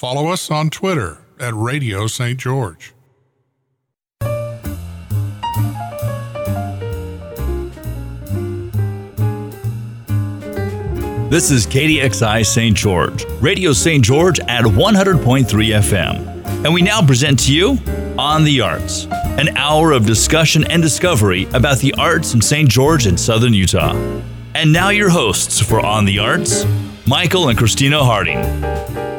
Follow us on Twitter at Radio St. George. This is KDXI St. George, Radio St. George at 100.3 FM. And we now present to you On the Arts, an hour of discussion and discovery about the arts in St. George and Southern Utah. And now your hosts for On the Arts, Michael and Christina Harding.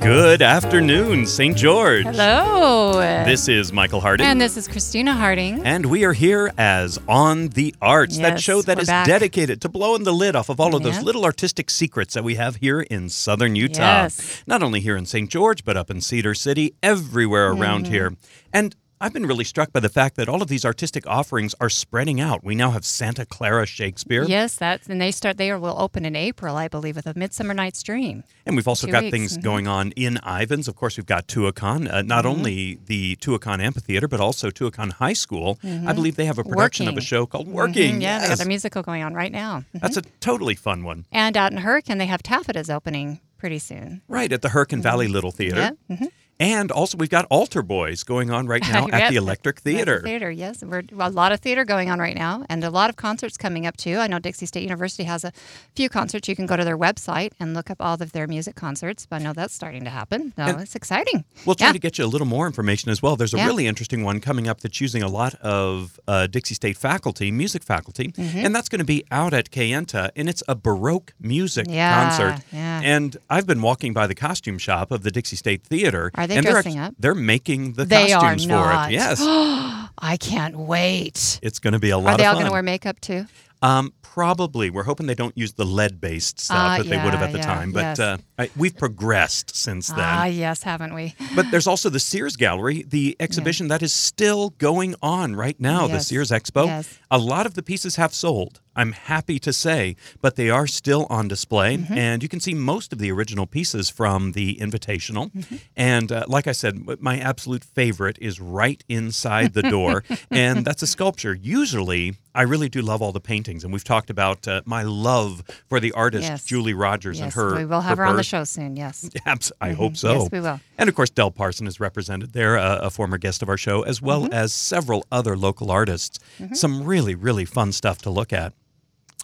Good afternoon, St. George. Hello. This is Michael Harding. And this is Christina Harding. And we are here as On the Arts, that Yes, show that is back. dedicated to blowing the lid off of all of those little artistic secrets that we have here in southern Utah. Yes. Not only here in St. George, but up in Cedar City, everywhere around Mm-hmm. here. And I've been really struck by the fact that all of these artistic offerings are spreading out. We now have Santa Clara Shakespeare. Yes, that's and they start. They will open in April, I believe, with a Midsummer Night's Dream. And we've also Two got weeks, things mhm. going on in Ivins. Of course, we've got Tuacahn, uh, not Mm-hmm. only the Tuacahn Amphitheater, but also Tuacahn High School. I believe they have a production of a Mm-hmm. Show called Working. Mhm, Yeah, they got a musical going on right now. Mhm. That's a totally fun one. And out in Hurricane, they have Taffeta's opening pretty soon. Right, at the Hurricane Valley Little Theater. Yeah. And also, we've got Altar Boyz going on right now at the Electric at the Theater. Theater, yes. We're, a lot of theater going on right now, and a lot of concerts coming up too. I know Dixie State University has a few concerts. You can go to their website and look up all of their music concerts. But I know that's starting to happen. So And- it's exciting. We'll try Yeah. to get you a little more information as well. There's a Yeah. really interesting one coming up that's using a lot of uh, Dixie State faculty, music faculty, Mm-hmm. and that's going to be out at Kayenta, and it's a Baroque music Yeah, concert. yeah. And I've been walking by the costume shop of the Dixie State Theater. Are they and they're dressing up? They're making the They are costumes for it. Yes, I can't wait. it's going to be a lot Are they all going to wear makeup too? Um, probably. We're hoping they don't use the lead-based stuff Ah, that they would have at the yeah, time. But yes. uh, I, we've progressed since then. Ah, yes, haven't we? But there's also the Sears Gallery, the exhibition that is still going on right now, the Yes. Sears Expo. Yes. A lot of the pieces have sold, I'm happy to say, but they are still on display. Mm-hmm. And you can see most of the original pieces from the Invitational. Mm-hmm. And uh, like I said, my absolute favorite is right inside the door, and that's a sculpture. Usually, I really do love all the paintings, and we've talked about uh, my love for the artist Yes. Julie Rogers and her. we will have her, on the show soon. Yes. Abs- I hope so. Mm-hmm. Yes, we will. And of course, Del Parson is represented there, a, a former guest of our show, as well Mm-hmm. as several other local artists. Some really, really fun stuff to look at.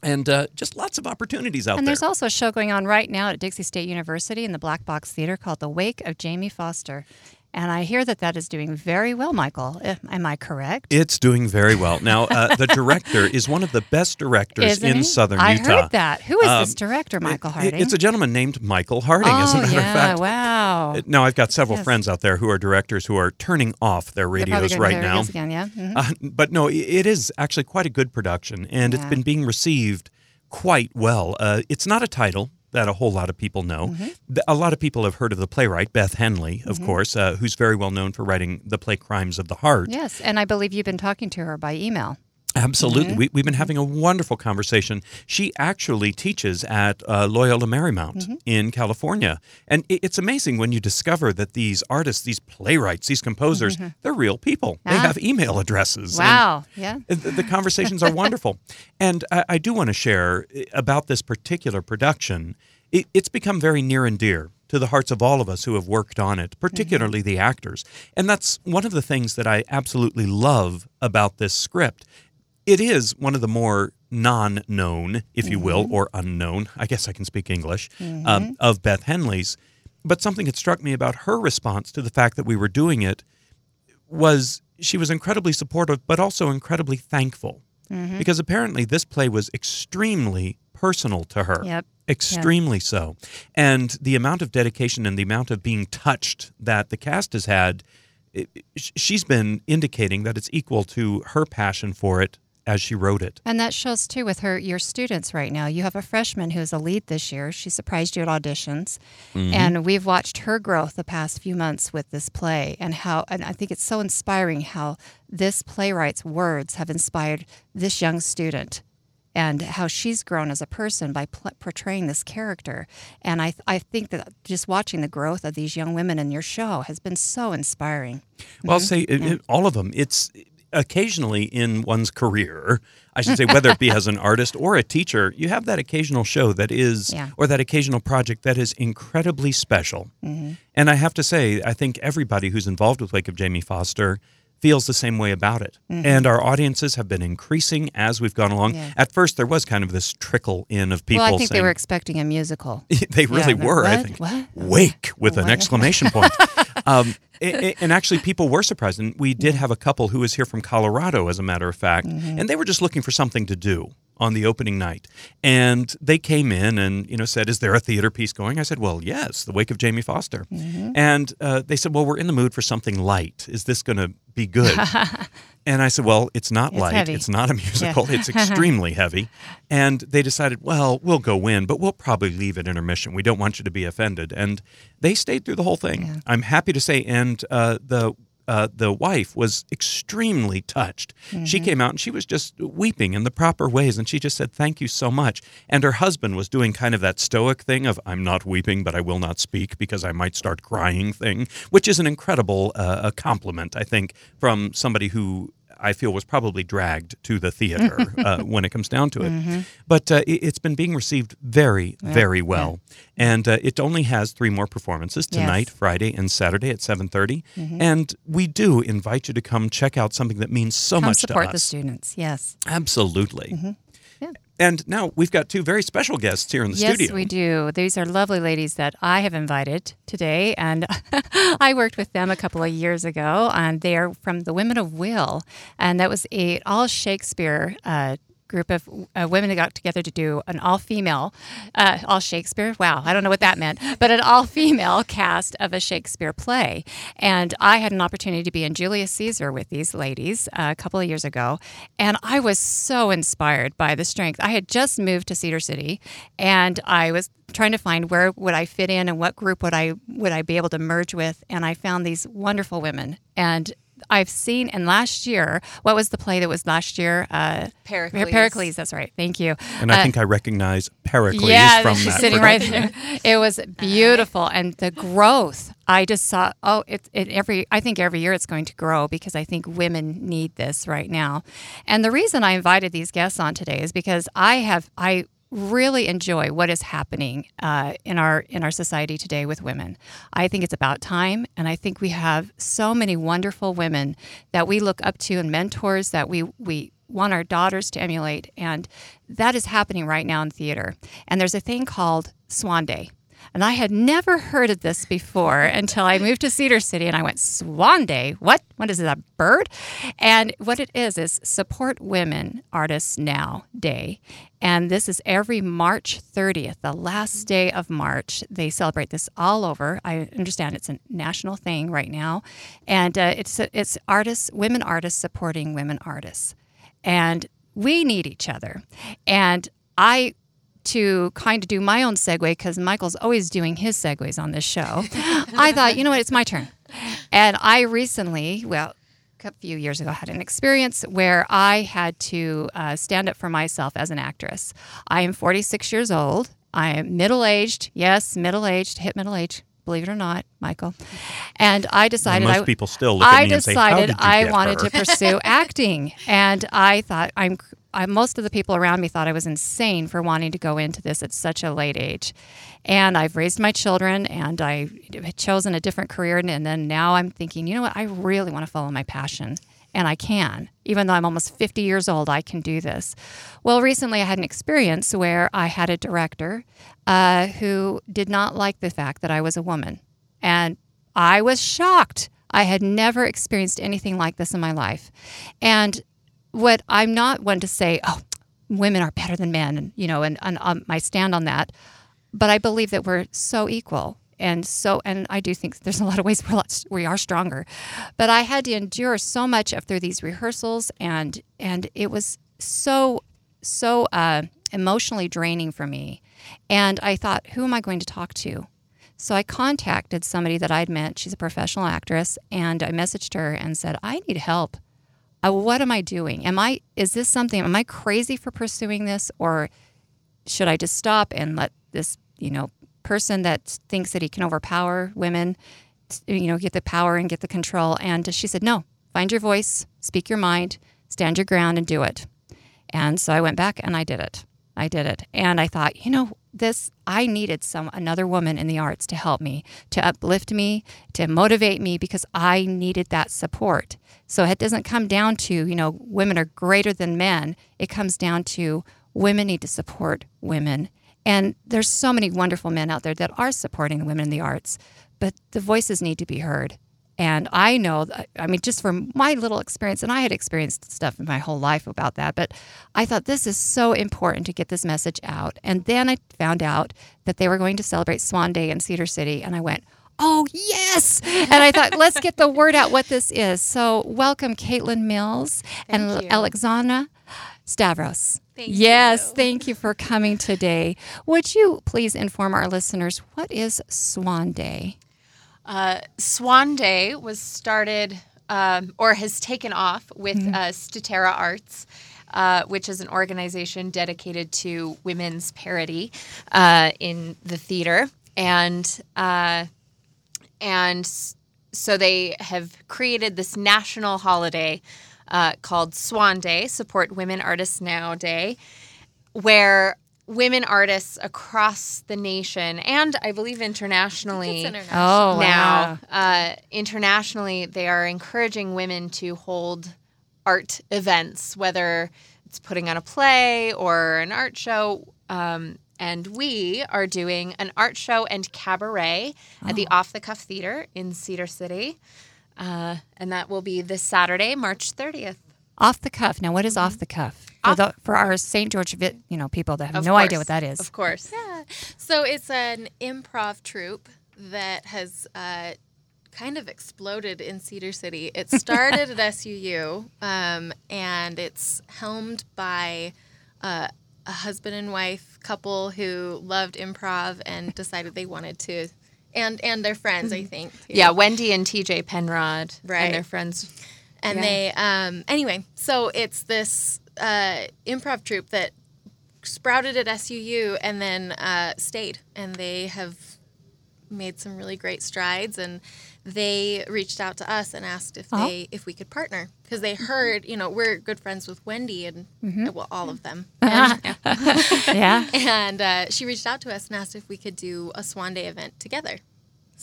And uh, just lots of opportunities out there. And there. there's also a show going on right now at Dixie State University in the Black Box Theater called The Wake of Jamie Foster. And I hear that that is doing very well, Michael. Eh, Am I correct? it's doing very well. Now, uh, the director is one of the best directors Isn't in he? southern I Utah. heard that. Who is this Um, director, Michael Harding? It's a gentleman named Michael Harding, oh, as a matter yeah, of fact. wow. Uh, Now, I've got several Yes. friends out there who are directors who are turning off their radios right now. this Again, yeah. Mhm. Uh, but no, i- it is actually quite a good production, and it's been being received quite well. Uh, it's not a title that a whole lot of people know. Mm-hmm. A lot of people have heard of the playwright Beth Henley, of course, uh, who's very well known for writing the play Crimes of the Heart. Yes, and I believe you've been talking to her by email. Absolutely. Mm-hmm. We, we've been having a wonderful conversation. She actually teaches at uh, Loyola Marymount Mm-hmm. in California. And it, it's amazing when you discover that these artists, these playwrights, these composers, they're real people. They Ah. have email addresses. Wow. Yeah. the, the conversations are wonderful. And I, I do want to share uh, about this particular production. It, it's become very near and dear to the hearts of all of us who have worked on it, particularly the actors. And that's one of the things that I absolutely love about this script. It is one of the more non known, if you will, mm-hmm. or unknown, I guess I can speak English, um, mm-hmm. of Beth Henley's. But something that struck me about her response to the fact that we were doing it was she was incredibly supportive, but also incredibly thankful. Mm-hmm. Because apparently this play was extremely personal to her. Yep. Extremely so. And the amount of dedication and the amount of being touched that the cast has had, it, she's been indicating that it's equal to her passion for it as she wrote it. And that shows too with her your students right now. You have a freshman who's a lead this year. She surprised you at auditions. Mm-hmm. And we've watched her growth the past few months with this play and how and I think it's so inspiring how this playwright's words have inspired this young student and how she's grown as a person by pl- portraying this character. And I, I think that just watching the growth of these young women in your show has been so inspiring. Well, I'll say it, it- all of them. It's occasionally in one's career, I should say, whether it be as an artist or a teacher, you have that occasional show that is, Yeah. or that occasional project that is incredibly special. Mm-hmm. And I have to say, I think everybody who's involved with Wake of Jamie Foster feels the same way about it. And our audiences have been increasing as we've gone along. Mm-hmm. Yeah. At first, there was kind of this trickle in of people well, I think saying, they were expecting a musical. they really Yeah, were, I think. What? Wake with an exclamation point. um, a- a- and actually, people were surprised. And we did have a couple who was here from Colorado, as a matter of fact, Mm-hmm. and they were just looking for something to do on the opening night. And they came in and you know said, "Is there a theater piece going?" I said, "Well, yes, The Wake of Jamie Foster." Mm-hmm. And uh, they said, "Well, we're in the mood for something light. Is this going to be good?" And I said, Well, it's not It's light. heavy. It's not a musical. It's extremely heavy. And they decided, Well, we'll go in, but we'll probably leave at intermission. We don't want you to be offended. And they stayed through the whole thing. I'm happy to say. And uh, the uh, the wife was extremely touched. She came out and she was just weeping in the proper ways. And she just said, Thank you so much. And her husband was doing kind of that stoic thing of, I'm not weeping, but I will not speak because I might start crying thing, which is an incredible uh, a compliment, I think, from somebody who I feel was probably dragged to the theater uh, when it comes down to it. But uh, it, it's been being received very, very well. And uh, it only has three more performances Yes. tonight, Friday, and Saturday at 7.30. And we do invite you to come check out something that means so Come much to us. support the students. Yes. Absolutely. Yeah. And now we've got two very special guests here in the yes, studio. Yes, we do. These are lovely ladies that I have invited today, and I worked with them a couple of years ago. And they are from the Women of Will, and that was a all Shakespeare. Uh, Group of uh, women that got together to do an all-female, uh, all Shakespeare. Wow, I don't know what that meant, but an all-female cast of a Shakespeare play. And I had an opportunity to be in Julius Caesar with these ladies uh, a couple of years ago, and I was so inspired by the strength. I had just moved to Cedar City, and I was trying to find where would I fit in and what group would I would I be able to merge with, and I found these wonderful women and. I've seen, and last year, what was the play that was last year? Uh, Pericles. Pericles, that's right. Thank you. and I Uh, think I recognize Pericles yeah, from she's that sitting right there. It was beautiful, and the growth. I just saw. Oh, it, it every. I think every year it's going to grow because I think women need this right now. And the reason I invited these guests on today is because I have. I really enjoy what is happening uh, in our in our society today with women. I think it's about time, and I think we have so many wonderful women that we look up to and mentors that we we want our daughters to emulate, and that is happening right now in theater. And there's a thing called Swan Day. And I had never heard of this before until I moved to Cedar City and I went, Swan Day? What? What is it, a bird? And what it is, is Support Women Artists Now Day. And this is every March 30th, the last day of March. They celebrate this all over. I understand it's a national thing right now. And uh, it's, it's artists, women artists supporting women artists. And we need each other. And I to kind of do my own segue because Michael's always doing his segues on this show. I thought, you know what, it's my turn. And I recently, well, a few years ago, had an experience where I had to uh, stand up for myself as an actress. I am 46 years old. I am middle aged. Yes, middle aged, hit middle age. Believe it or not, Michael. And I decided most I, people still look at I me and say, "How decided did you I wanted her?" to pursue acting, and I thought I'm. I, most of the people around me thought I was insane for wanting to go into this at such a late age. And I've raised my children, and I had chosen a different career, and, and then now I'm thinking, you know what? I really want to follow my passion, and I can. Even though I'm almost 50 years old, I can do this. Well, recently I had an experience where I had a director uh, who did not like the fact that I was a woman, and I was shocked. I had never experienced anything like this in my life. And what I'm not one to say, oh, women are better than men, and you know, and, and um, I stand on that. But I believe that we're so equal, and so, and I do think there's a lot of ways we're we are stronger. But I had to endure so much of through these rehearsals, and and it was so so uh, emotionally draining for me. And I thought, who am I going to talk to? So I contacted somebody that I'd met. She's a professional actress, and I messaged her and said, I need help. Uh, what am I doing? Am I is this something? Am I crazy for pursuing this, or should I just stop and let this you know person that thinks that he can overpower women, you know, get the power and get the control? And she said, no. find your voice, speak your mind, stand your ground, and do it. And so I went back and I did it. I did it. And I thought, you know, this I needed some another woman in the arts to help me, to uplift me, to motivate me because I needed that support. So it doesn't come down to, you know, women are greater than men. It comes down to women need to support women. And there's so many wonderful men out there that are supporting women in the arts, but the voices need to be heard. And I know, I mean, just from my little experience, and I had experienced stuff in my whole life about that, but I thought this is so important to get this message out. And then I found out that they were going to celebrate Swan Day in Cedar City, and I went, oh, yes. And I thought, let's get the word out what this is. So, welcome, Caitlin Mills and Thank you. Alexandra Stavros. Thank yes, you. thank you for coming today. Would you please inform our listeners what is Swan Day? Uh, Swan Day was started um, or has taken off with uh, Statera Arts. Uh, which is an organization dedicated to women's parity uh, in the theater, and uh, and so they have created this national holiday uh, called Swan Day, Support Women Artists Now Day, where women artists across the nation and I believe internationally Oh, now wow. uh, internationally they are encouraging women to hold art events whether it's putting on a play or an art show. Um, and we are doing an art show and cabaret at the off the cuff theater in cedar city uh, and that will be this saturday march 30th Off the cuff. Now, what is off the cuff? For, the, for our St. George, you know, people that have Of no idea what that is. of course Yeah. So it's an improv troupe that has uh, kind of exploded in Cedar City. It started at SUU, um, and it's helmed by uh, a husband and wife couple who loved improv and decided they wanted to, and and their friends, I think. too. yeah wendy and tj penrod Right. and their friends and Yeah. they um anyway so it's this uh improv troupe that sprouted at SUU and then uh, stayed and they have made some really great strides and they reached out to us and asked if Uh-huh. they if we could partner because they heard you know we're good friends with Wendy and Mm-hmm. well all of them and, yeah. and uh, she reached out to us and asked if we could do a Swan Day event together.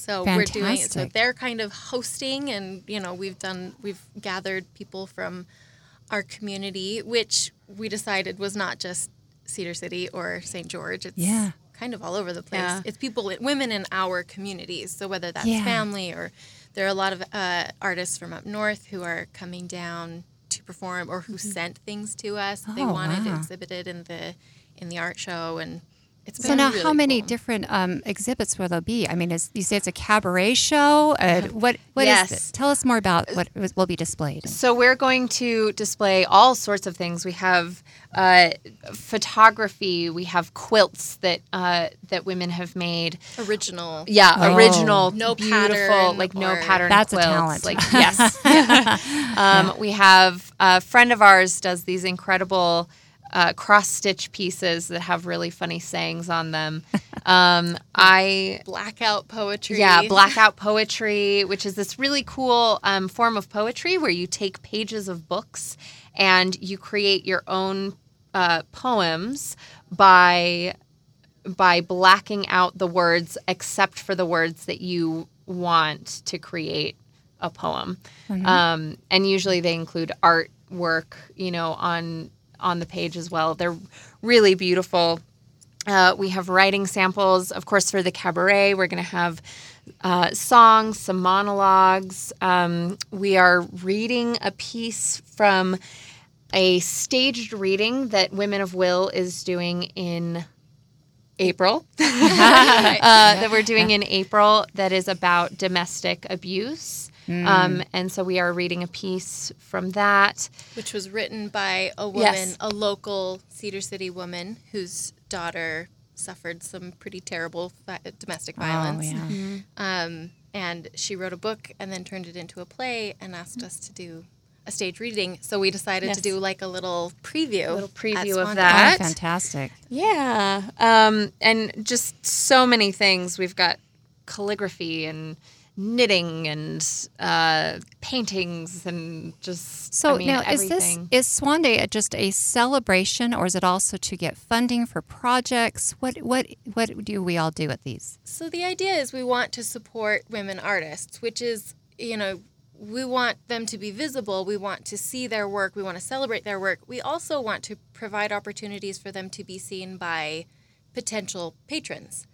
So we're doing it. So they're kind of hosting, and you know we've done we've gathered people from our community, which we decided was not just Cedar City or St. George. It's Yeah. kind of all over the place. Yeah. It's people, women in our communities. So whether that's Yeah. family or there are a lot of uh, artists from up north who are coming down to perform or who sent things to us that they Oh, wanted wow. exhibited in the in the art show and it's So been now, really how many cool. different um, exhibits will there be? I mean, is, you say it's a cabaret show. Uh, what what is Yes. it? Tell us more about what will be displayed. So we're going to display all sorts of things. We have uh, photography. We have quilts that uh, that women have made. original Yeah, Oh. original, No beautiful, pattern like no pattern. That's a quilts. talent. Like yes, yeah. um, we have a friend of ours does these incredible uh, cross stitch pieces that have really funny sayings on them. Um, I blackout poetry. yeah, blackout poetry, which is this really cool um, form of poetry where you take pages of books and you create your own uh, poems by by blacking out the words except for the words that you want to create a poem. Um, and usually they include artwork, you know, on on the page as well. They're really beautiful. Uh, we have writing samples, of course, for the cabaret. We're going to have uh, songs, some monologues. Um, we are reading a piece from a staged reading that Women of Will is doing in April. uh, that we're doing in April that is about domestic abuse. Um, and so we are reading a piece from that. which was written by a woman, Yes. a local Cedar City woman whose daughter suffered some pretty terrible vi- domestic violence. Oh, yeah. Um, and she wrote a book and then turned it into a play and asked us to do a stage reading. So we decided Yes. to do like a little preview, a little preview of that. Oh, fantastic. Yeah. Um, and just so many things. We've got calligraphy and knitting and uh, paintings and just So I mean, now, is this is Swan Day just a celebration, or is it also to get funding for projects? What what what do we all do at these? So the idea is we want to support women artists, which is, you know, we want them to be visible. We want to see their work. We want to celebrate their work. We also want to provide opportunities for them to be seen by potential patrons.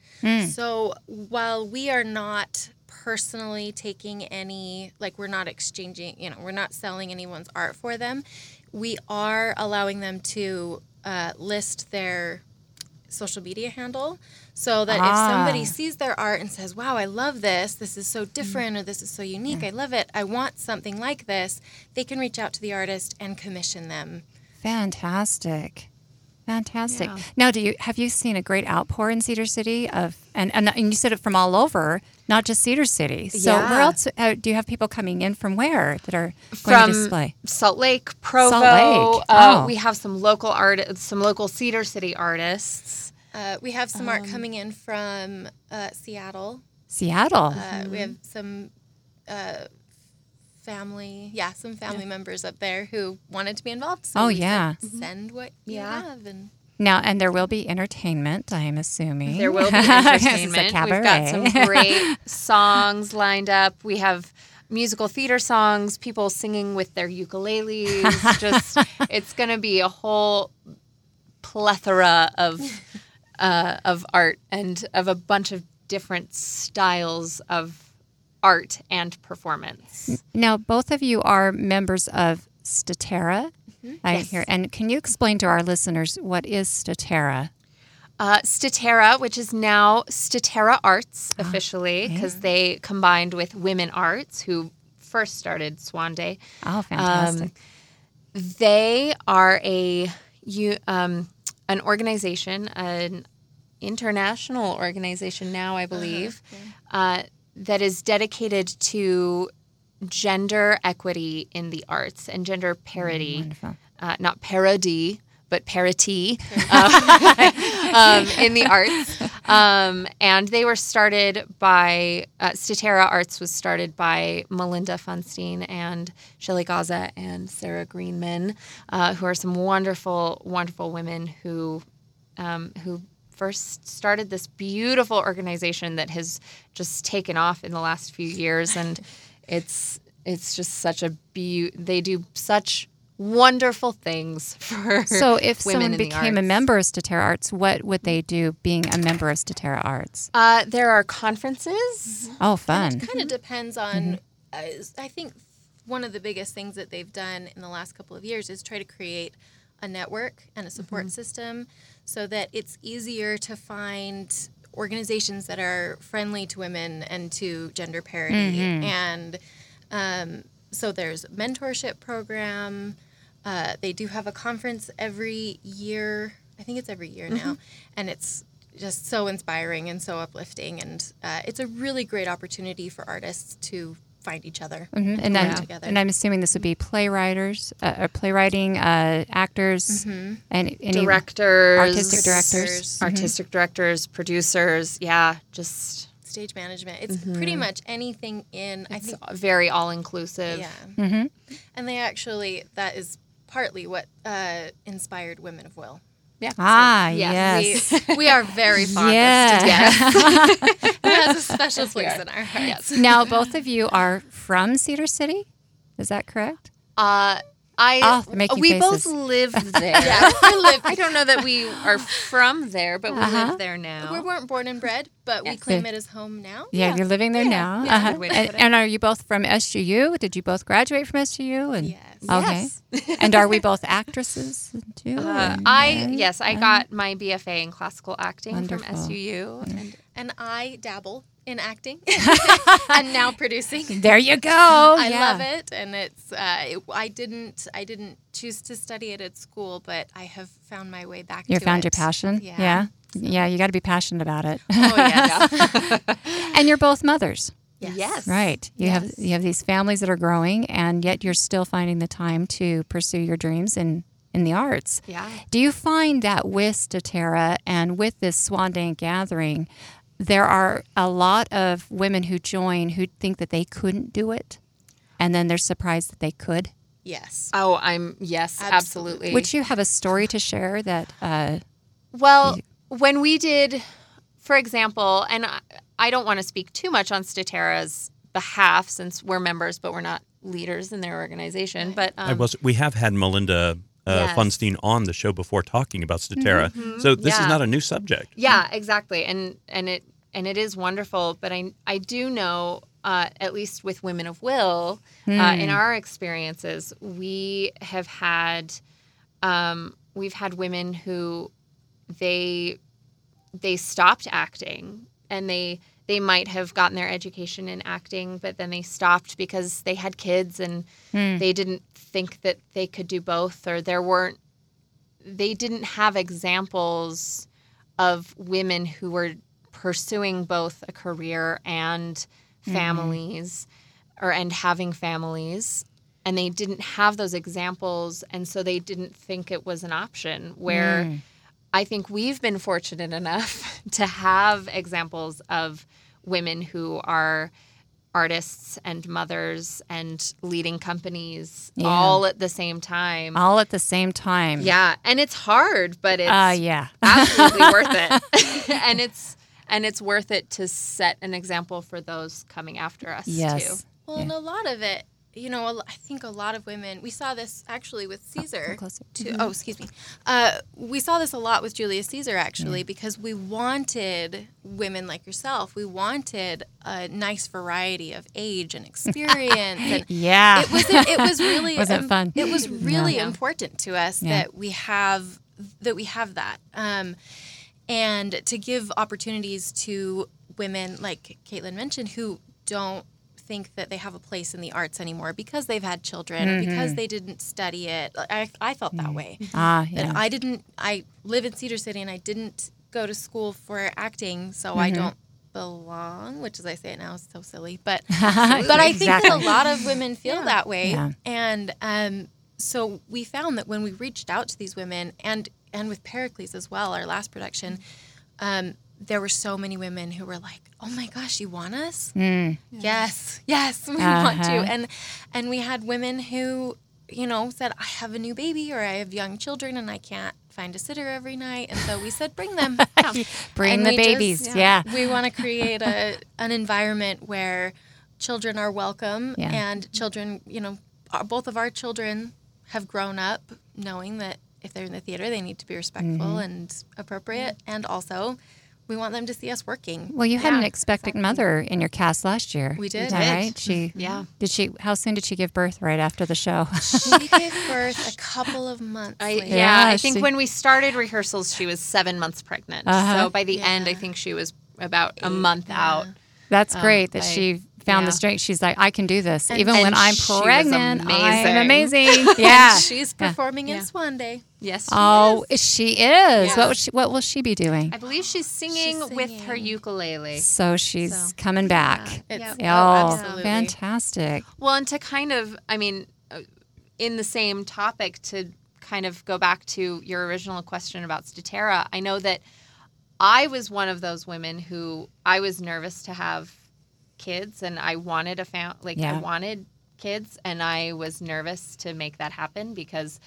So while we are not personally taking any, like we're not exchanging, you know, we're not selling anyone's art for them, we are allowing them to uh, list their social media handle so that if somebody Ah. sees their art and says, Wow, I love this, this is so different, or this is so unique, I love it, I want something like this, they can reach out to the artist and commission them. Fantastic. Fantastic. Yeah. Now, do you have you seen a great outpour in Cedar City of and and, and you said it from all over, not just Cedar City. So where else uh, do you have people coming in from where that are going from to display? Salt Lake, Provo. Lake. Uh, Oh. We have some local art, some local Cedar City artists. Uh, we have some art coming in from uh, Seattle. Seattle. Uh, We have some uh, family, yeah, some family members up there who wanted to be involved. So Oh, yeah. send what you Yeah. have, and now, and there will be entertainment. I am assuming There will be This is a entertainment. We've got some great songs lined up. We have musical theater songs, people singing with their ukuleles. Just it's going to be a whole plethora of uh, of art and of a bunch of different styles of art and performance. Now, both of you are members of Statera. I hear. And can you explain to our listeners what is Statera? Uh, Statera, which is now Statera Arts officially, because they combined with Women Arts, who first started Swan Day. Oh, fantastic. They are a you um, an organization, an international organization now, I believe, uh, that is dedicated to gender equity in the arts and gender parity, Wonderful. uh, not parody. But parity uh, um, in the arts, um, and they were started by uh, Statera Arts was started by Melinda Pfundstein and Shelley Gaza and Sarah Greenman, uh, who are some wonderful, wonderful women who um, who first started this beautiful organization that has just taken off in the last few years, and it's it's just such a beau. They do such wonderful things for So, if women someone in became a member of Statera Arts, what would they do being a member of Statera Arts? Uh, there are conferences. Oh, fun. kind of depends on. Uh, I think one of the biggest things that they've done in the last couple of years is try to create a network and a support system so that it's easier to find organizations that are friendly to women and to gender parity. And um, so there's a mentorship program. Uh, they do have a conference every year. I think it's every year now, and it's just so inspiring and so uplifting. And uh, it's a really great opportunity for artists to find each other Mhm. And, work I'm, together. and I'm assuming this would be playwriters, uh, or playwriting, uh, actors, and any directors, artistic directors. artistic directors, producers. Yeah, just stage management. It's pretty much anything in. I it's think very all inclusive. Yeah. Mhm. And they actually, that is partly what uh, inspired Women of Will. Yeah. Ah, yes, yes. We, we are very fond Yeah. of Yes. it has a special place in our hearts. Yes. now, both of you are from Cedar City. Is that correct? Uh, I Oh, they're we faces. both live there. yeah, we live. I don't know that we are from there, but we Uh-huh. live there now. We weren't born and bred, but we Yes. claim it as home now. Yeah, you're living there now. yeah, uh-huh. good way to and, and are you both from SGU? Did you both graduate from SGU? And Yes. okay. Yes. and are we both actresses too? Uh, And- I yes, I got my BFA in classical acting Wonderful. from SUU. And And I dabble in acting and now producing. there you go. I yeah. love it, and it's. Uh, it, I didn't. I didn't choose to study it at school, but I have found my way back. You found it. your passion. Yeah. Yeah. Yeah, you got to be passionate about it. Oh yes. and you're both mothers. yes, Right. You have you have these families that are growing and yet you're still finding the time to pursue your dreams in in the arts. Yeah. Do you find that with Statera and with this Swan Day gathering, there are a lot of women who join who think that they couldn't do it, and then they're surprised that they could. Yes. Oh, I'm yes, Absolutely. absolutely. Would you have a story to share that? Uh, Well, when we did, for example, and I, I don't want to speak too much on Statera's behalf since we're members, but we're not leaders in their organization. But um, I was. We have had Melinda uh, Yes. Mm-hmm. Pfundstein on the show before talking about Statera, so this is not a new subject. Yeah, exactly. And and it and it is wonderful. But I I do know, uh, at least with Women of Will, uh, in our experiences, we have had um, we've had women who they they stopped acting and they they might have gotten their education in acting but then they stopped because they had kids and they didn't think that they could do both or there weren't they didn't have examples of women who were pursuing both a career and mm-hmm. families or and having families and they didn't have those examples and so they didn't think it was an option where mm. I think we've been fortunate enough to have examples of women who are artists and mothers and leading companies Yeah. all at the same time. all at the same time. Yeah, and it's hard, but it's Uh, yeah. absolutely worth it. and it's and it's worth it to set an example for those coming after us Yes. too. Well, and a lot of it, you know, I think a lot of women, we saw this actually with Caesar. closer. To, Oh, excuse me. Uh, we saw this a lot with Julius Caesar, actually, Mm. because we wanted women like yourself. We wanted a nice variety of age and experience. and Yeah. it was it was really Wasn't um, fun. It was really important to us Yeah. that we have that we have that, um, and to give opportunities to women like Caitlin mentioned who don't think that they have a place in the arts anymore because they've had children or because they didn't study it. I, I felt that way. ah, yeah. I didn't. I live in Cedar City and I didn't go to school for acting, so I don't belong. Which, as I say it now, is so silly. But but I think that a lot of women feel that way, Yeah. and um, so we found that when we reached out to these women, and and with Pericles as well, our last production, um, there were so many women who were like, "Oh my gosh, you want us? Yes, yes, we want to." Uh-huh. And and we had women who, you know, said, "I have a new baby, or I have young children, and I can't." Find a sitter every night, and so we said, "Bring them, Bring and the we just- babies. yeah. we want to create a an environment where children are welcome Yeah. and children, you know, our, both of our children have grown up knowing that if they're in the theater, they need to be respectful Mm-hmm. and appropriate, and also we want them to see us working. Well, you had Yeah, an expectant mother in your cast last year. We did. Is Did. right? She. Yeah. Did she? How soon did she give birth? Right after the show. she gave birth a couple of months I, later. yeah, Yeah, I think she- when we started rehearsals, she was seven months pregnant. Uh-huh. So by the end, I think she was about a month out. That's great that I- she found the strength. She's like, I can do this, even and when I'm she was pregnant. I'm amazing. amazing. Yeah. She's performing in Yeah. Swan Day. Yes. she Oh, is. she is. Yeah. What was she? What will she be doing? I believe she's singing, She's with her ukulele. So she's So, coming back. It's, Yep. oh, Oh, absolutely. fantastic! Well, and to kind of, I mean, uh, in the same topic, to kind of go back to your original question about Statera, I know that I was one of those women who I was nervous to have kids and I wanted a fam- like Yeah. I wanted kids and I was nervous to make that happen because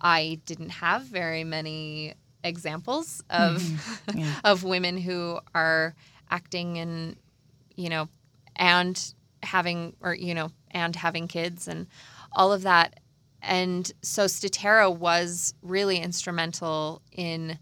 I didn't have very many examples of mm-hmm. Yeah. of women who are acting and you know and having or you know and having kids and all of that and so Statera was really instrumental in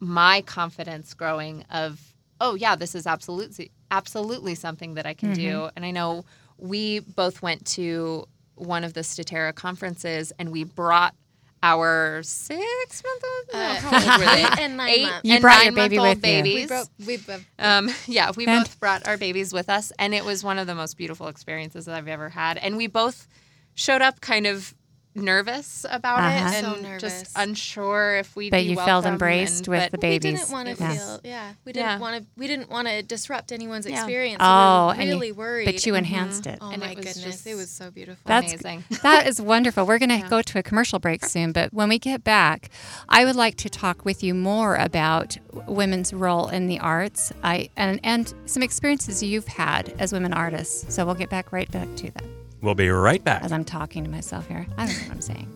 my confidence growing of oh yeah this is absolutely absolutely something that I can do and I know we both went to one of the Statera conferences and we brought our six month old no, Uh, how old were they? eight and nine Eight months. You and brought your baby month old with you. We broke. We broke. Um, yeah, we And- both brought our babies with us, and it was one of the most beautiful experiences that I've ever had. And we both showed up kind of nervous about Uh-huh. it So and nervous. just unsure if we'd But be you felt embraced and- with the the We didn't want to Yes. feel, yeah. We didn't Yeah. want to. We didn't want to disrupt anyone's Yeah. experience. Oh, we and you- really worried. But you enhanced it. Oh And my it was goodness, just- it was so beautiful. That's amazing. that is wonderful. We're going to Yeah. go to a commercial break soon, but when we get back, I would like to talk with you more about women's role in the arts. I and and some experiences you've had as women artists. So we'll get back right back to that We'll be right back. as I'm talking to myself here. I don't know what I'm saying.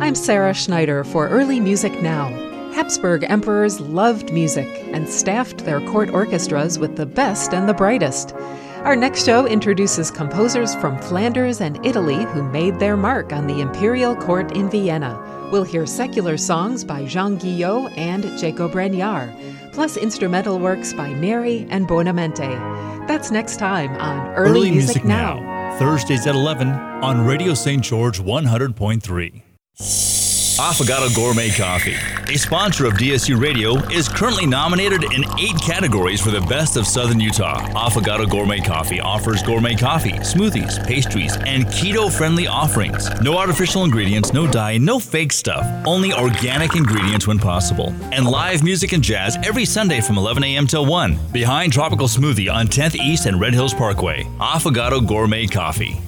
I'm Sarah Schneider for Early Music Now. Habsburg emperors loved music and staffed their court orchestras with the best and the brightest. Our next show introduces composers from Flanders and Italy who made their mark on the imperial court in Vienna. We'll hear secular songs by Jean Guyot and Jacob Regnart, plus instrumental works by Neri and Buonamente. That's next time on Early, Music, Now. Thursdays at 11 on Radio St. George 100.3. Affogato Gourmet Coffee, a sponsor of DSU Radio, is currently nominated in eight categories for the best of Southern Utah. Affogato Gourmet Coffee offers gourmet coffee, smoothies, pastries, and keto friendly offerings. No artificial ingredients, no dye, no fake stuff, only organic ingredients when possible. And live music and jazz every Sunday from 11 a.m. till 1. Behind Tropical Smoothie on 10th East and Red Hills Parkway. Affogato Gourmet Coffee.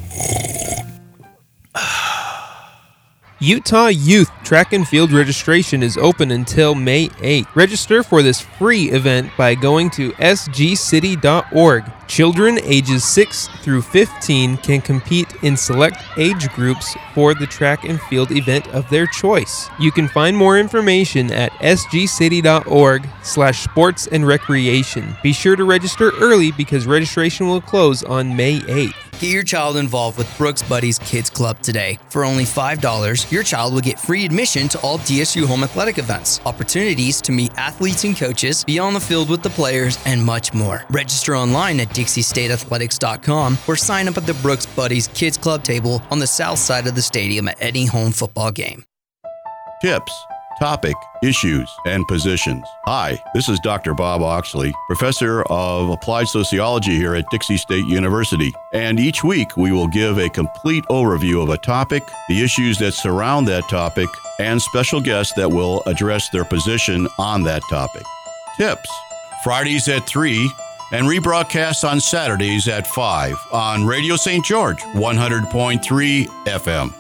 Utah Youth Track and Field registration is open until May 8th. Register for this free event by going to sgcity.org. Children ages 6 through 15 can compete in select age groups for the track and field event of their choice. You can find more information at sgcity.org slash sports and recreation. Be sure to register early because registration will close on May 8th. Get your child involved with Brooks Buddies Kids Club today. For only $5, your child will get free admission to all DSU home athletic events, opportunities to meet athletes and coaches, be on the field with the players, and much more. Register online at DixieStateAthletics.com or sign up at the Brooks Buddies Kids Club table on the south side of the stadium at any home football game. Tips, topic, issues, and positions. Hi, this is Dr. Bob Oxley, professor of applied sociology here at Dixie State University. And each week we will give a complete overview of a topic, the issues that surround that topic, and special guests that will address their position on that topic. Tips, Fridays at 3 and rebroadcast on Saturdays at 5 on Radio St. George 100.3 FM.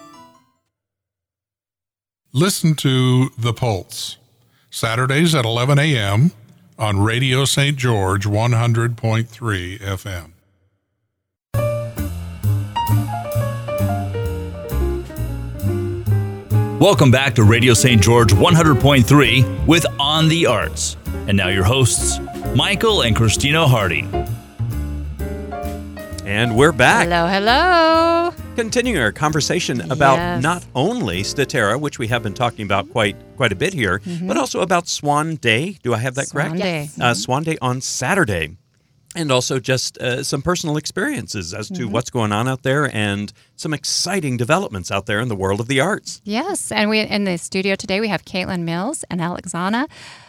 Listen to The Pulse, Saturdays at 11 a.m. on Radio St. George 100.3 FM. Welcome back to Radio St. George 100.3 with On the Arts. And now your hosts, Michael and Christina Harding. And we're back. Hello, hello. Continuing our conversation about Yes. not only Statera, which we have been talking about quite quite a bit here, but also about Swan Day. Do I have that Mm-hmm. Swan correct? Day. Uh, Swan Day on Saturday. And also just uh, some personal experiences as Mm-hmm. to what's going on out there and some exciting developments out there in the world of the arts. Yes, and we in the studio today we have Caitlin Mills and Alexana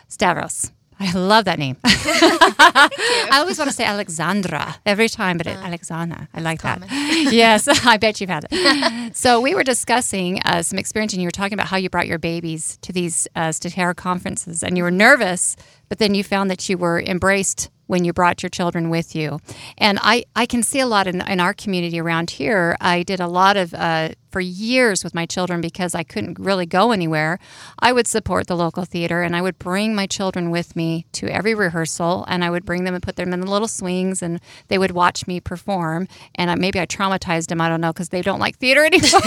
Stavros. I love that name. I always want to say Alexandra every time, but it, Alexana. I like that. yes, I bet you've had it. So we were discussing uh, some experience, and you were talking about how you brought your babies to these uh, Statera conferences, and you were nervous, but then you found that you were embraced when you brought your children with you. And I, I can see a lot in, in our community around here. I did a lot of, uh, for years with my children because I couldn't really go anywhere. I would support the local theater and I would bring my children with me to every rehearsal and I would bring them and put them in the little swings and they would watch me perform. And I, maybe I traumatized them, I don't know, because they don't like theater anymore.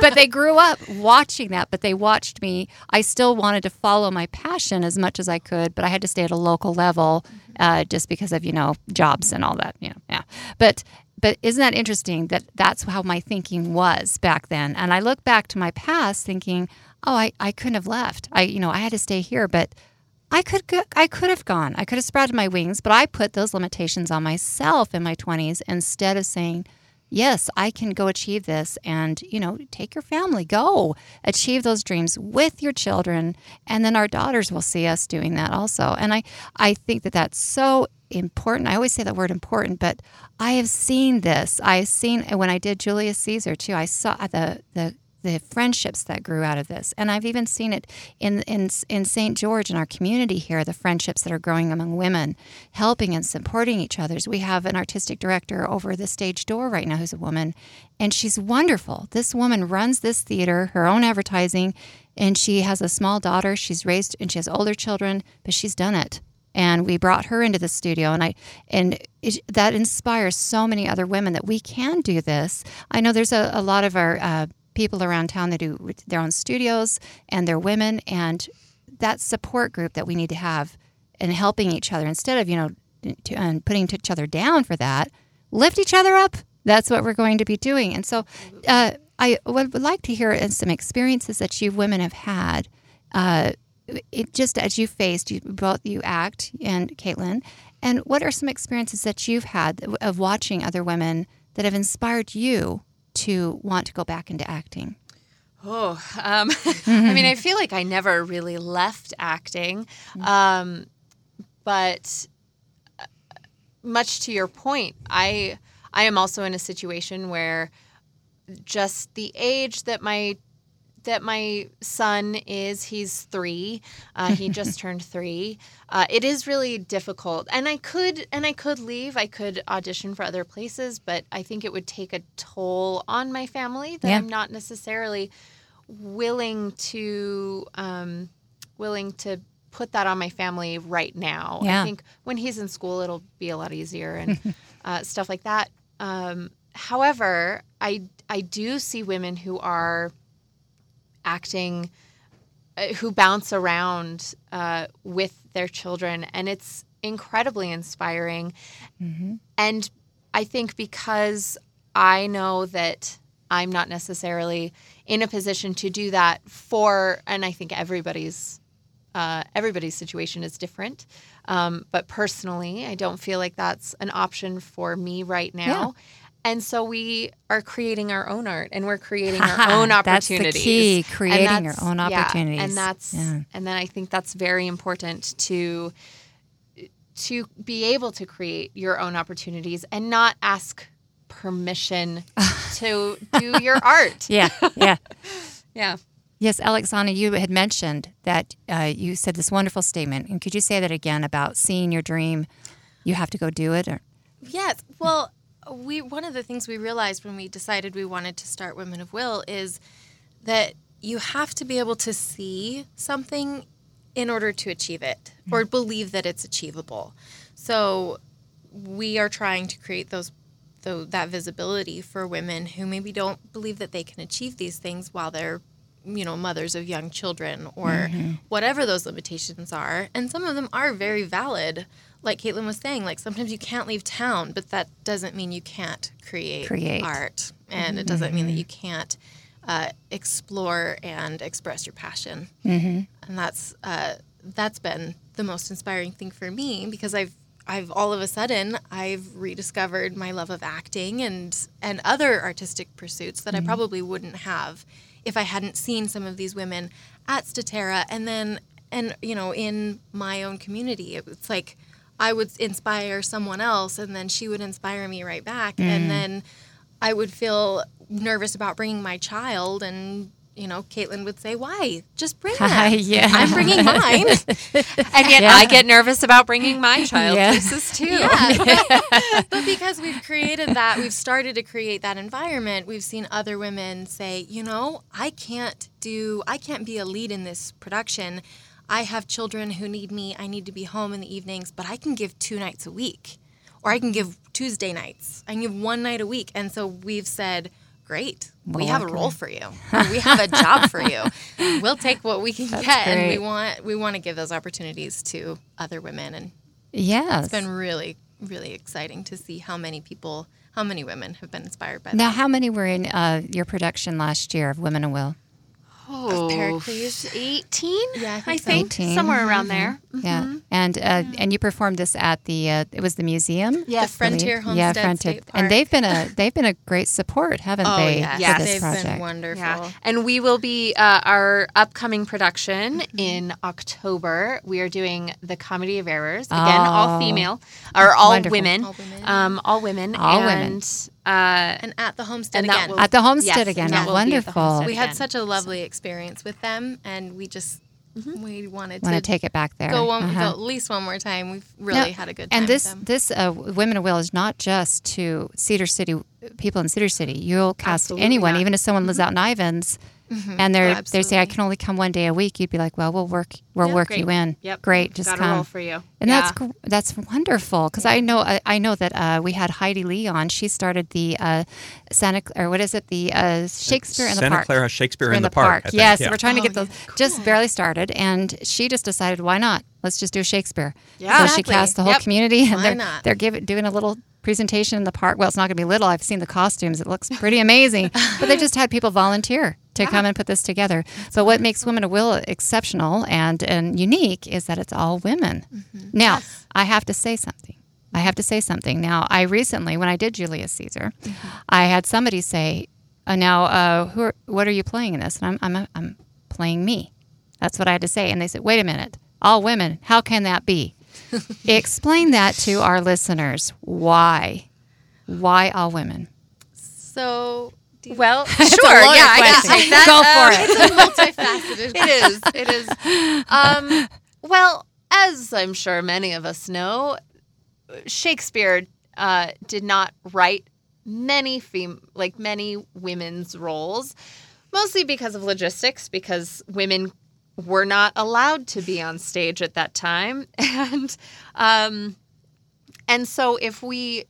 but they grew up watching that, but they watched me. I still wanted to follow my passion as much as I could, but I had to stay at a local level uh, just because of you know jobs and all that. You know, yeah. But but isn't that interesting that that's how my thinking was back then? And I look back to my past thinking, oh, I, I couldn't have left. I you know I had to stay here, but I could go, I could have gone. I could have spread my wings, but I put those limitations on myself in my 20s instead of saying, yes, I can go achieve this and, you know, take your family, go achieve those dreams with your children. And then our daughters will see us doing that also. And I, I think that that's so important. I always say that word important, but I have seen this. I've seen when I did Julius Caesar too. I saw the the the friendships that grew out of this, and I've even seen it in in in St. George in our community here. The friendships that are growing among women, helping and supporting each other's. We have an artistic director over the stage door right now who's a woman, and she's wonderful. This woman runs this theater, her own advertising, and she has a small daughter. She's raised and she has older children, but she's done it and we brought her into the studio and i and it, that inspires so many other women that we can do this i know there's a, a lot of our uh, people around town that do their own studios and they're women and that support group that we need to have and helping each other instead of you know to, and putting each other down for that lift each other up. That's what we're going to be doing. And so uh, i would like to hear some experiences that you women have had uh, it just as you faced you both you act and Caitlin, and what are some experiences that you've had of watching other women that have inspired you to want to go back into acting? Oh, um, I mean, I feel like I never really left acting, um, but uh, much to your point, I I am also in a situation where just the age that my that my son is he's three. Uh, he just turned three. Uh, it is really difficult. And i could and i could leave. I could audition for other places but i think it would take a toll on my family that Yeah. i'm not necessarily willing to um, willing to put that on my family right now. Yeah. i think when he's in school it'll be a lot easier and uh, stuff like that. Um, however i i do see women who are acting uh, who bounce around uh, with their children and it's incredibly inspiring. And i think because i know that i'm not necessarily in a position to do that for and i think everybody's uh, everybody's situation is different um, but personally i don't feel like that's an option for me right now and so we are creating our own art and we're creating our own opportunities. That's the key, creating your own yeah, opportunities. and that's Yeah. and then i think that's very important to to be able to create your own opportunities and not ask permission to do your art Yeah, yeah. yeah Yes, Alexandra, you had mentioned that uh, you said this wonderful statement. And could you say that again about seeing your dream? You have to go do it. Or, Yes. Well, we one of the things we realized when we decided we wanted to start Women of Will is that you have to be able to see something in order to achieve it mm-hmm. or believe that it's achievable. So we are trying to create those tho- that visibility for women who maybe don't believe that they can achieve these things while they're you know mothers of young children or mm-hmm. whatever those limitations are. And some of them are very valid like caitlin was saying like sometimes you can't leave town but that doesn't mean you can't create, Create. art. And it doesn't mean that you can't uh, explore and express your passion. And that's uh, that's been the most inspiring thing for me because I've I've all of a sudden I've rediscovered my love of acting and and other artistic pursuits that I probably wouldn't have if I hadn't seen some of these women at Statera. And then and you know in my own community It, it's like I would inspire someone else and then she would inspire me right back and mm. then I would feel nervous about bringing my child and you know Caitlin would say why just bring them Yeah. I'm bringing mine and yet i get nervous about bringing my child Yeah. places too Yeah. but because we've created that, we've started to create that environment, we've seen other women say, you know, I can't do, I can't be a lead in this production. I have children who need me. I need to be home in the evenings, but I can give two nights a week, or I can give Tuesday nights. I can give one night a week. And so we've said, great, we have a role for you. we have a job for you. We'll take what we can get, and we want we want to give those opportunities to other women and yes. it's been really really exciting to see how many people how many women have been inspired by now, that Now, how many were in uh, your production last year of Women of Will? Oh, Pericles. 18 Yeah, I I think so. think 18. somewhere around there Yeah, and uh, and you performed this at the uh, it was the museum. Yes. The Frontier yeah, Frontier, State and they've been a they've been a great support, haven't Oh they? yes, Yes. this they've project. been wonderful. Yeah, and we will be uh, our upcoming production in October. We are doing the Comedy of Errors again, all Oh. female or all Wonderful. women, All women. um, all women, All and, women. Uh, And at the homestead And that again. will- At the homestead Yes, again. and that will be at the Wonderful. homestead. we had again. such a lovely experience with them, and we just Mm-hmm. we wanted Want to to take it back there? go, one, Uh-huh. go at least one more time. We've really No, had a good time. And this with them. this uh, Women of Will is not just to Cedar City people in Cedar City. You'll cast Absolutely anyone, not. even if someone lives out in Ivins, and they're they say I can only come one day a week. You'd be like, well, we'll work we'll Yeah, work great. you in. Yep. great, just got come. a role for you. And Yeah. that's that's wonderful because I know I, I know that uh, we had Heidi Lee on. She started the uh, Santa or what is it the uh, Shakespeare in the Santa Park. Clara Shakespeare in the Park, I think, Yes, yeah. we're trying to Oh, get those just barely started, and she just decided why not? Let's just do Shakespeare. Yeah. so she cast the whole Yep. community, and Why they're not? they're giving doing a little presentation in the park. Well, it's not going to be little. I've seen the costumes; it looks pretty amazing. but they just had people volunteer to come and put this together. but what makes Women of Will exceptional and and unique is that it's all women. Mm-hmm. Now, I have to say something. I have to say something. Now, I recently, when I did Julius Caesar, Mm-hmm. I had somebody say, uh, "Now, uh, who are, what are you playing in this?" And I'm, I'm, I'm playing me. That's what I had to say. And they said, "Wait a minute, all women? How can that be?" Explain that to our listeners. Why? Why all women? so Well, sure, loaded yeah, I question. can take that. Go for Um, it. It's multifaceted. it is. It is. Um, well, as I'm sure many of us know, Shakespeare uh, did not write many fem- like many women's roles, mostly because of logistics, because women were not allowed to be on stage at that time, and um, and so if we,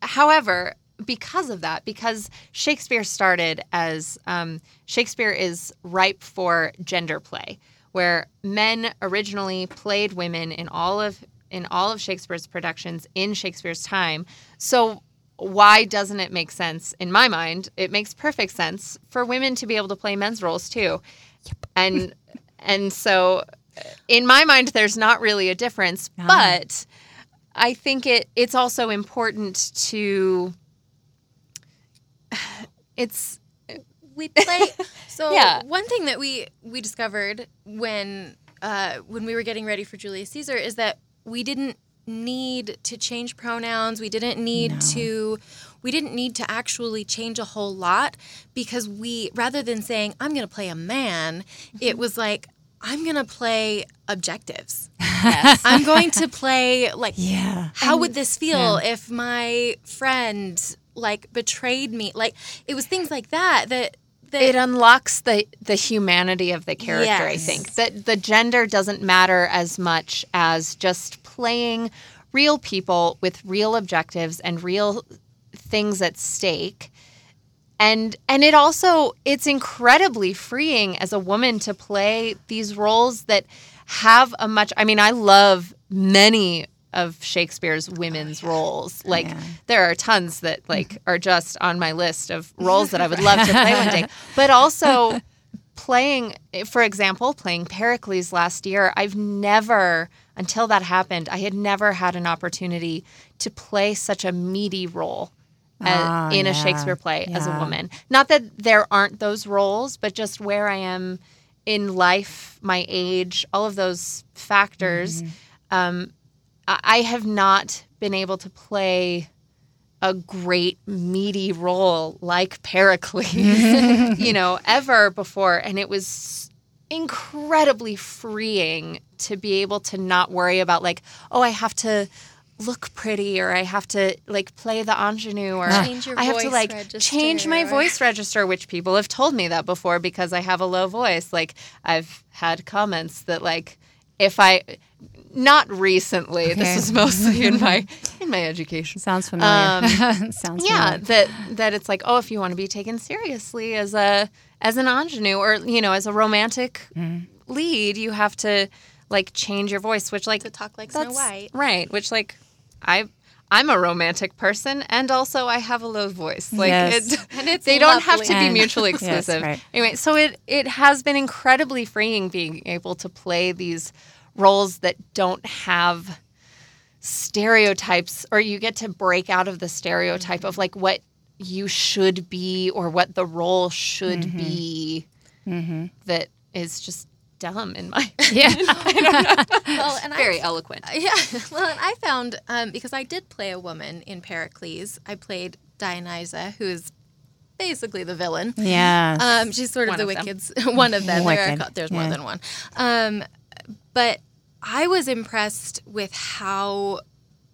however, because of that, because Shakespeare started as um, Shakespeare is ripe for gender play, where men originally played women in all of in all of Shakespeare's productions in Shakespeare's time. So why doesn't it make sense in my mind? It makes perfect sense for women to be able to play men's roles too. Yep. And and so in my mind there's not really a difference, but I think it it's also important to it's we play so Yeah. one thing that we we discovered when uh, when we were getting ready for Julius Caesar is that we didn't need to change pronouns. We didn't need to we didn't need to actually change a whole lot because we rather than saying i'm going to play a man it was like i'm going to play objectives. I'm going to play like Yeah. how would this feel if my friend like betrayed me. Like it was things like that that that it unlocks the the humanity of the character i think. That the gender doesn't matter as much as just playing real people with real objectives and real things at stake. And and it also it's incredibly freeing as a woman to play these roles that have a much i mean i love many of shakespeare's women's roles. Like there are tons that like are just on my list of roles that i would love to play one day. But also playing for example playing pericles last year i've never until that happened i had never had an opportunity to play such a meaty role as- Ah, in a shakespeare play as a woman. Not that there aren't those roles but just where i am in life my age all of those factors Mm-hmm. um, I have not been able to play a great meaty role like Pericles, you know, ever before. And it was incredibly freeing to be able to not worry about like, oh, I have to look pretty or I have to like play the ingenue or Change your I have to like register change my voice register, which people have told me that before because I have a low voice. Like I've had comments that like if I not recently, Okay. this is mostly in my in my education. Sounds familiar. Sounds Um, Yeah, familiar. that that it's like, oh, if you want to be taken seriously as a as an ingenue or you know as a romantic lead, you have to like change your voice, which like to talk like Snow White. right? Which like I I'm a romantic person, and also I have a low voice. Like Yes. it, And it's they don't have to be And- mutually yes, exclusive. right. Anyway, so it it has been incredibly freeing being able to play these roles that don't have stereotypes, or you get to break out of the stereotype of like what you should be or what the role should Mm-hmm. be. That is just dumb in my Yeah. Well, and very I, eloquent. yeah. Well, and I found um, because I did play a woman in Pericles. I played Dionysa, who is basically the villain. Yeah. Um, she's sort of One the of them. wicked's one of them. There are, Wicked, co- there's more than one. Um, but I was impressed with how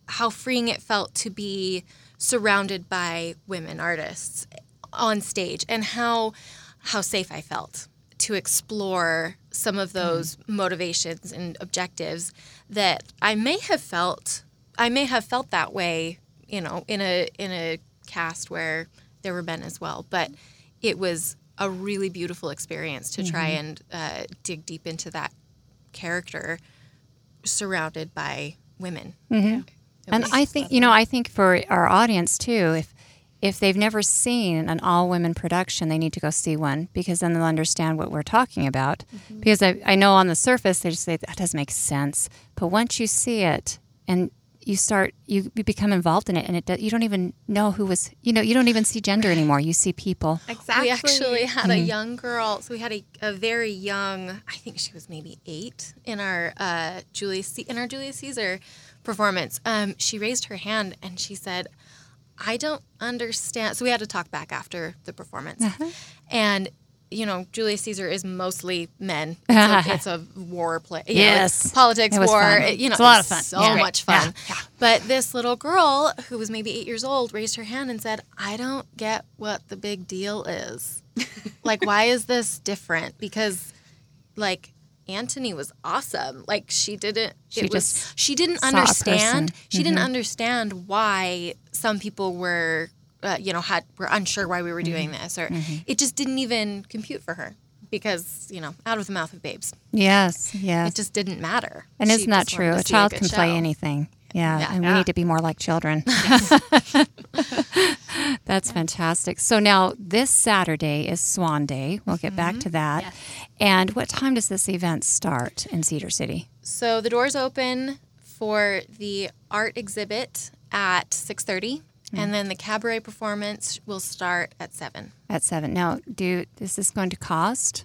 how freeing it felt to be surrounded by women artists on stage, and how how safe I felt to explore some of those motivations and objectives that I may have felt I may have felt that way, you know, in a in a cast where there were men as well, but it was a really beautiful experience to try and uh, dig deep into that character surrounded by women. Mm-hmm. and I think you know, I think for our audience too, if if they've never seen an all women production, they need to go see one because then they'll understand what we're talking about. Because I, I know on the surface they just say that doesn't make sense, but once you see it and you start, you, you become involved in it, and it do, you don't even know who was, you know, you don't even see gender anymore. You see people. Exactly. We actually had a young girl. So we had a, a very young, I think she was maybe eight in our uh, Julius C- in our Julius Caesar performance. Um, she raised her hand and she said, "I don't understand." So we had to talk back after the performance, and you know, Julius Caesar is mostly men. It's a, it's a war play. you know, Yes. politics, war. it- you know, It's a lot of fun. So Yeah. much fun. But this little girl who was maybe eight years old raised her hand and said, "I don't get what the big deal is. like, why is this different? Because, like." Antony was awesome. Like she didn't. She it was. just She didn't understand. She didn't mm-hmm. understand why some people were, uh, you know, had were unsure why we were doing this, or it just didn't even compute for her because you know, out of the mouth of babes, Yes, yes. it just didn't matter. And She isn't that true? A child good can play anything. Yeah, Yeah. and we need to be more like children. That's fantastic. So now this Saturday is Swan Day. We'll get back Mm-hmm. to that. And what time does this event start in Cedar City? So the doors open for the art exhibit at six thirty, and then the cabaret performance will start at seven. At seven. Now, do is this going to cost?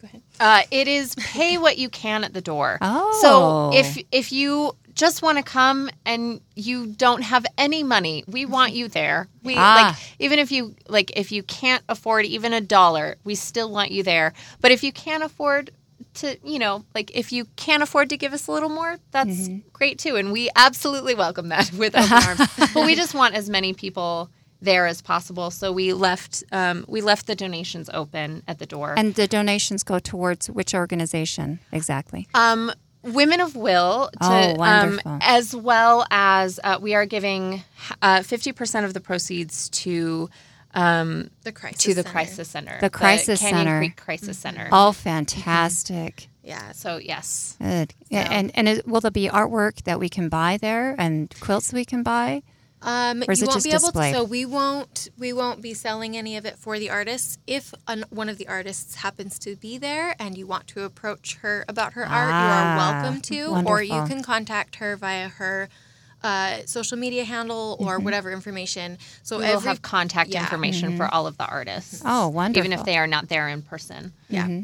Go ahead. Uh, it is pay what you can at the door. Oh. So if if you just want to come and you don't have any money, we want you there. We Ah. like even if you like if you can't afford even a dollar, we still want you there. But if you can't afford to, you know, like if you can't afford to give us a little more, that's great too. And we absolutely welcome that with open arms. But we just want as many people there as possible. So we left um, we left the donations open at the door. And the donations go towards which organization exactly? Um, Women of Will, to, Oh, um, wonderful. as well as uh, we are giving uh, fifty percent of the proceeds to um, The crisis to the Center. Crisis Center, The Crisis Canyon Center. Creek Crisis Center. All fantastic. Yeah. So yes, Good. Yeah, and and is, will there be artwork that we can buy there and quilts we can buy? Um, Or is you it won't just be able displayed? to. So we won't. We won't be selling any of it for the artists. If an, one of the artists happens to be there and you want to approach her about her art, you Ah, are welcome to, or you can contact her via her uh, social media handle or Mm-hmm. whatever information. So we will every have contact yeah. information for all of the artists. Oh, wonderful. Even if they are not there in person. yeah.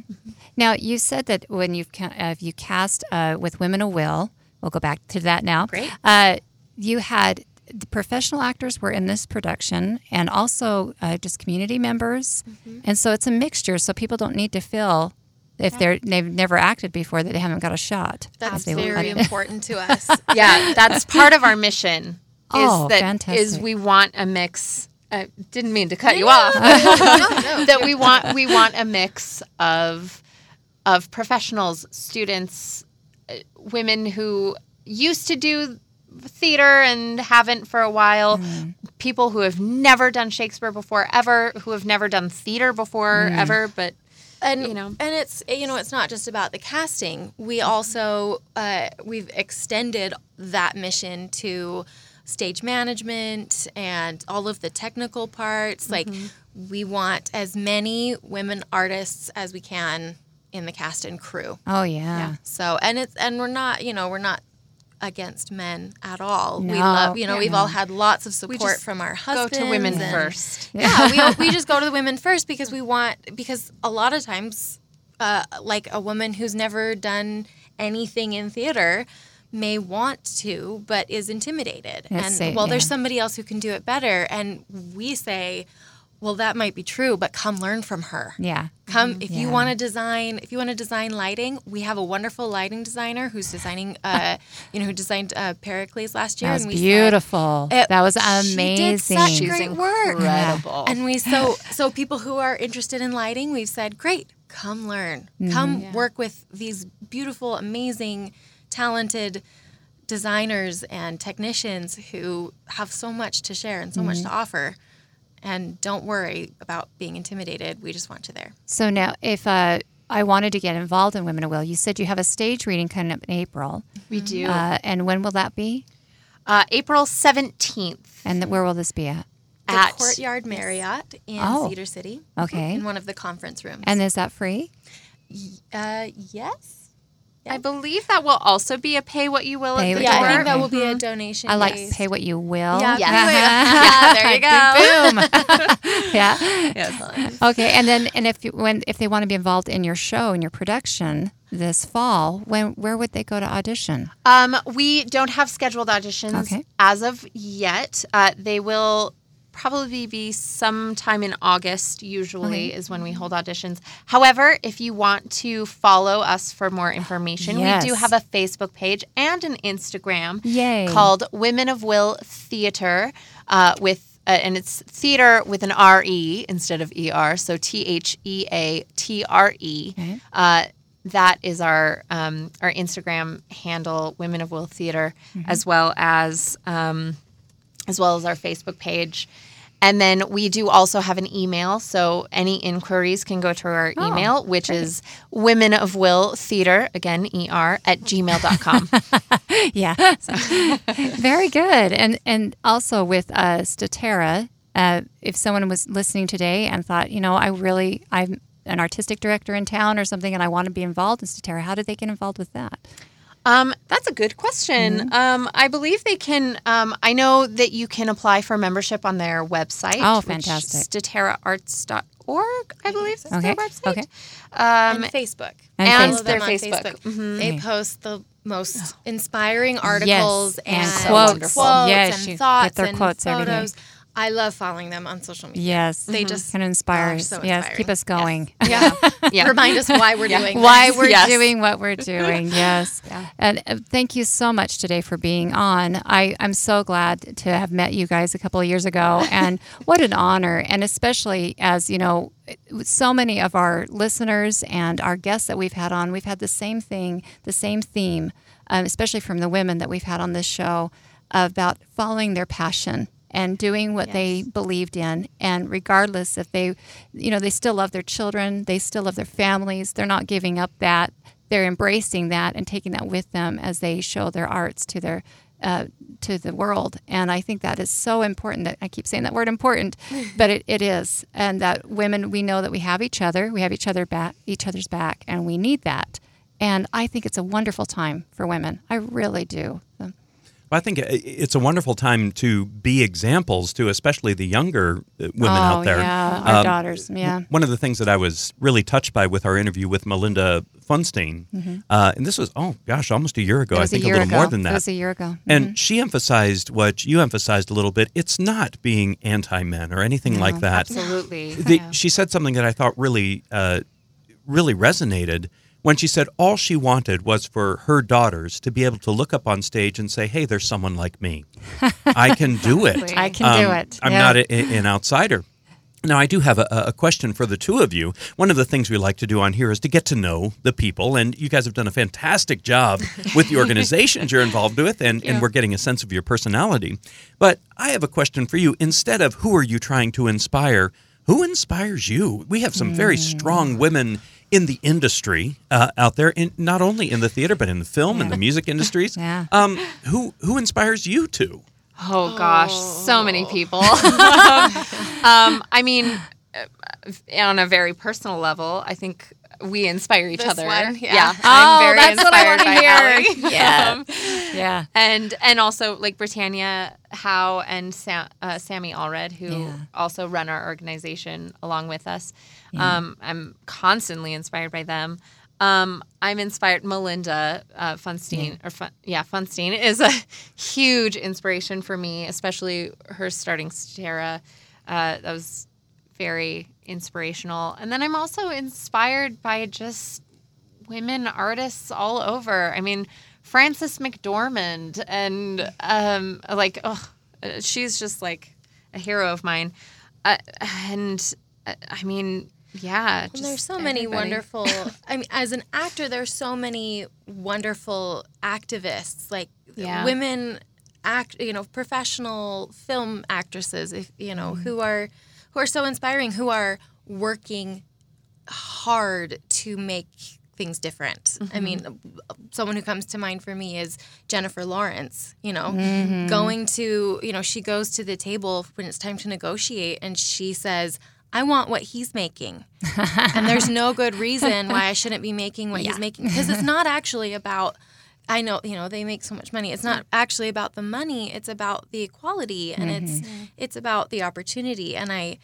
Now, you said that when you've ca- uh, you cast uh, with Women of Will, we'll go back to that now. Great. Uh, you had the professional actors were in this production, and also uh, just community members, Mm-hmm. and so it's a mixture. So people don't need to feel if they're they've never acted before that they haven't got a shot. That's If they would- very important to us. yeah, that's part of our mission. Is Oh, that fantastic. is we want a mix. I didn't mean to cut you off. that we want we want a mix of of professionals, students, uh, women who used to do theater and haven't for a while, Mm. people who have never done Shakespeare before ever, who have never done theater before Mm. ever, but and you know. and it's you know it's not just about the casting we also uh, we've extended that mission to stage management and all of the technical parts. Like, we want as many women artists as we can in the cast and crew. Oh yeah. yeah. So, and it's and we're not, you know, we're not against men at all. We No. love, you know, Yeah. we've all had lots of support from our husbands. Go to women and- first. yeah, we, we just go to the women first because we want because a lot of times, uh, like a woman who's never done anything in theater may want to but is intimidated Yes, and say- well there's somebody else who can do it better and we say well that might be true but come learn from her Yeah. come if you want to design if you want to design lighting we have a wonderful lighting designer who's designing uh you know who designed uh pericles last year That was and we beautiful. it- that was amazing she did such amazing. great work. Incredible. And we so so people who are interested in lighting, we've said, great, come learn, come work with these beautiful, amazing, talented designers and technicians who have so much to share and so much to offer. And don't worry about being intimidated. We just want you there. So now, if uh, I wanted to get involved in Women of Will, you said you have a stage reading coming up in April. We do. Uh, and when will that be? Uh, April 17th. And th- where will this be at? The At- Courtyard Marriott in Oh. Cedar City. Okay. In one of the conference rooms. And is that free? uh, yes. I believe that will also be a pay what you will Pay at the Yeah, door. I think that Okay. will be a donation. I like based- pay what you will. Yeah, Yeah, there you go. Boom. yeah. Yes. Okay. And then, and if you, when if they want to be involved in your show and your production this fall, when where would they go to audition? Um, we don't have scheduled auditions Okay. as of yet. Uh, they will probably be sometime in August, usually, is when we hold auditions. However, if you want to follow us for more information, we do have a Facebook page and an Instagram Yay. called Women of Will Theater uh, with uh, and it's theater with an R E instead of E R, so T H E A T R E. Uh, that is our um, our Instagram handle, Women of Will Theater, as well as um, as well as our Facebook page. And then we do also have an email, so any inquiries can go to our email, which is women of will theater, again, ER, at gmail.com. Yeah. Very good. And and also with uh, Statera, uh, if someone was listening today and thought, you know, I really, I'm an artistic director in town or something, and I want to be involved in Statera, how do they get involved with that? Um, that's a good question. Mm-hmm. Um, I believe they can. Um, I know that you can apply for membership on their website. Oh, fantastic. StateraArts.org, I believe is Okay, their website. okay. and Facebook. And and Follow their them on Facebook. Mhm. They post the most inspiring articles and and, quotes. quotes Yes, you and get thoughts their and quotes every day. Photos. I love following them on social media. Yes. They just kind of inspire us. so yes, keep us going. Yeah. Yeah. Remind us why we're doing Why this. we're Yes. doing what we're doing. Yes. And uh, thank you so much today for being on. I, I'm so glad to have met you guys a couple of years ago. And what an honor. And especially as, you know, so many of our listeners and our guests that we've had on, we've had the same thing, the same theme, um, especially from the women that we've had on this show about following their passion and doing what they believed in. And regardless if they you know they still love their children they still love their families they're not giving up that. They're embracing that and taking that with them as they show their arts to their uh, to the world. And i think that is so important that i keep saying that word important but it, it is. And that women we know that we have each other we have each other back each other's back and we need that. And i think it's a wonderful time for women. I really do I think it's a wonderful time to be examples to, especially the younger uh, women oh out there. yeah our Um, daughters yeah One of the things that I was really touched by with our interview with Melinda Pfundstein, uh, and this was, oh gosh, almost a year ago. Mm-hmm. I think a year little ago. more than that. It was a year ago. Mm-hmm. And she emphasized what you emphasized a little bit. It's not being anti men or anything like that. Absolutely. The, She said something that I thought really, uh, really resonated when she said all she wanted was for her daughters to be able to look up on stage and say, "Hey, there's someone like me. I can do it. I can do Um, it. I'm Yeah. not a, an outsider." Now, I do have a, a question for the two of you. One of the things we like to do on here is to get to know the people, and you guys have done a fantastic job with the organizations you're involved with, and, and we're getting a sense of your personality. But I have a question for you. Instead of who are you trying to inspire, who inspires you? We have some very strong women in the industry uh, out there, in, not only in the theater, but in the film and the music industries. Yeah. Um, who, who inspires you to? Oh gosh, so many people. um, I mean, uh, on a very personal level, I think we inspire each This other. one? Yeah. Oh, I'm very that's what I inspired wanna hear. Allie. Yeah. Um, Yeah. and and also like Britannia Howe and Sam, uh, Sammy Allred, who Yeah. also run our organization along with us. Um, I'm constantly inspired by them. Um, I'm inspired. Melinda uh, Pfundstein, or Fun, yeah, Pfundstein is a huge inspiration for me, especially her starting Statera. Uh, that was very inspirational. And then I'm also inspired by just women artists all over. I mean, Frances McDormand, and um, like, oh, she's just like a hero of mine. Uh, and uh, I mean, yeah, there's so many wonderful. I mean, as an actor, there's so many wonderful activists, like Yeah. women act. You know, professional film actresses. If you know Mm-hmm. who are who are so inspiring, who are working hard to make things different. Mm-hmm. I mean, someone who comes to mind for me is Jennifer Lawrence, you know, Mm-hmm. going to, you know, she goes to the table when it's time to negotiate and she says, I want what he's making. and there's no good reason why I shouldn't be making what he's making because it's not actually about I know, you know, they make so much money. It's not actually about the money, it's about the equality and it's mm-hmm. it's about the opportunity and I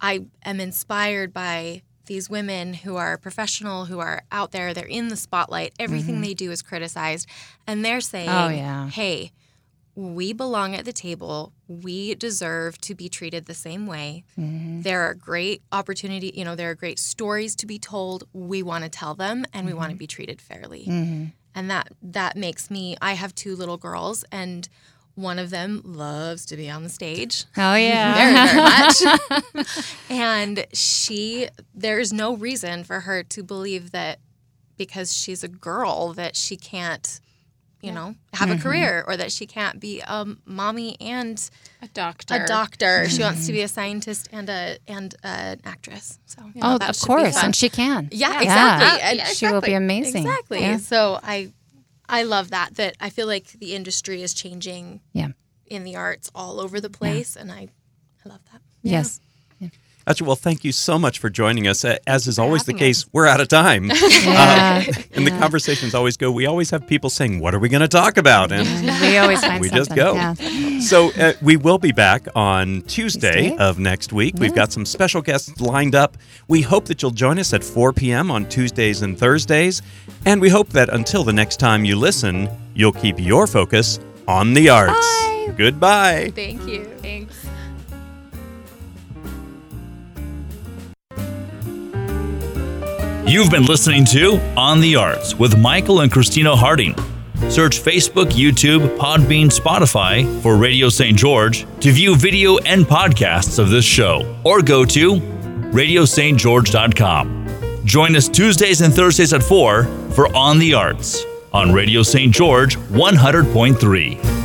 I am inspired by these women who are professional, who are out there, they're in the spotlight. Everything mm-hmm. they do is criticized. And they're saying, Oh, yeah. hey, we belong at the table. We deserve to be treated the same way. Mm-hmm. There are great opportunity, you know, there are great stories to be told. We want to tell them and we want to be treated fairly. And that that makes me I have two little girls and one of them loves to be on the stage Oh yeah. very, very much. and she, there's no reason for her to believe that because she's a girl that she can't, you know, have a mm-hmm. career or that she can't be a mommy and a doctor. a doctor. She wants to be a scientist and a and an actress. So you know, Oh, that of course, and she can. Yeah, exactly. And She will be amazing. Exactly. Yeah. So I I love that that I feel like the industry is changing Yeah. in the arts all over the place and I I love that. Yes. Gotcha. Well, thank you so much for joining us. Uh, As is always the case, we're out of time. Yeah. Uh, and the conversations always go, we always have people saying, What are we going to talk about? And we always find we something. just go. Yeah. So uh, we will be back on Tuesday, Tuesday? of next week. We've got some special guests lined up. We hope that you'll join us at 4 p.m. on Tuesdays and Thursdays. And we hope that until the next time you listen, you'll keep your focus on the arts. Bye. Goodbye. Thank you. Thanks. You've been listening to On the Arts with Michael and Christina Harding. Search Facebook, YouTube, Podbean, Spotify for Radio St. George to view video and podcasts of this show, or go to radiostgeorge.com. Join us Tuesdays and Thursdays at 4 for On the Arts on Radio St. George 100.3.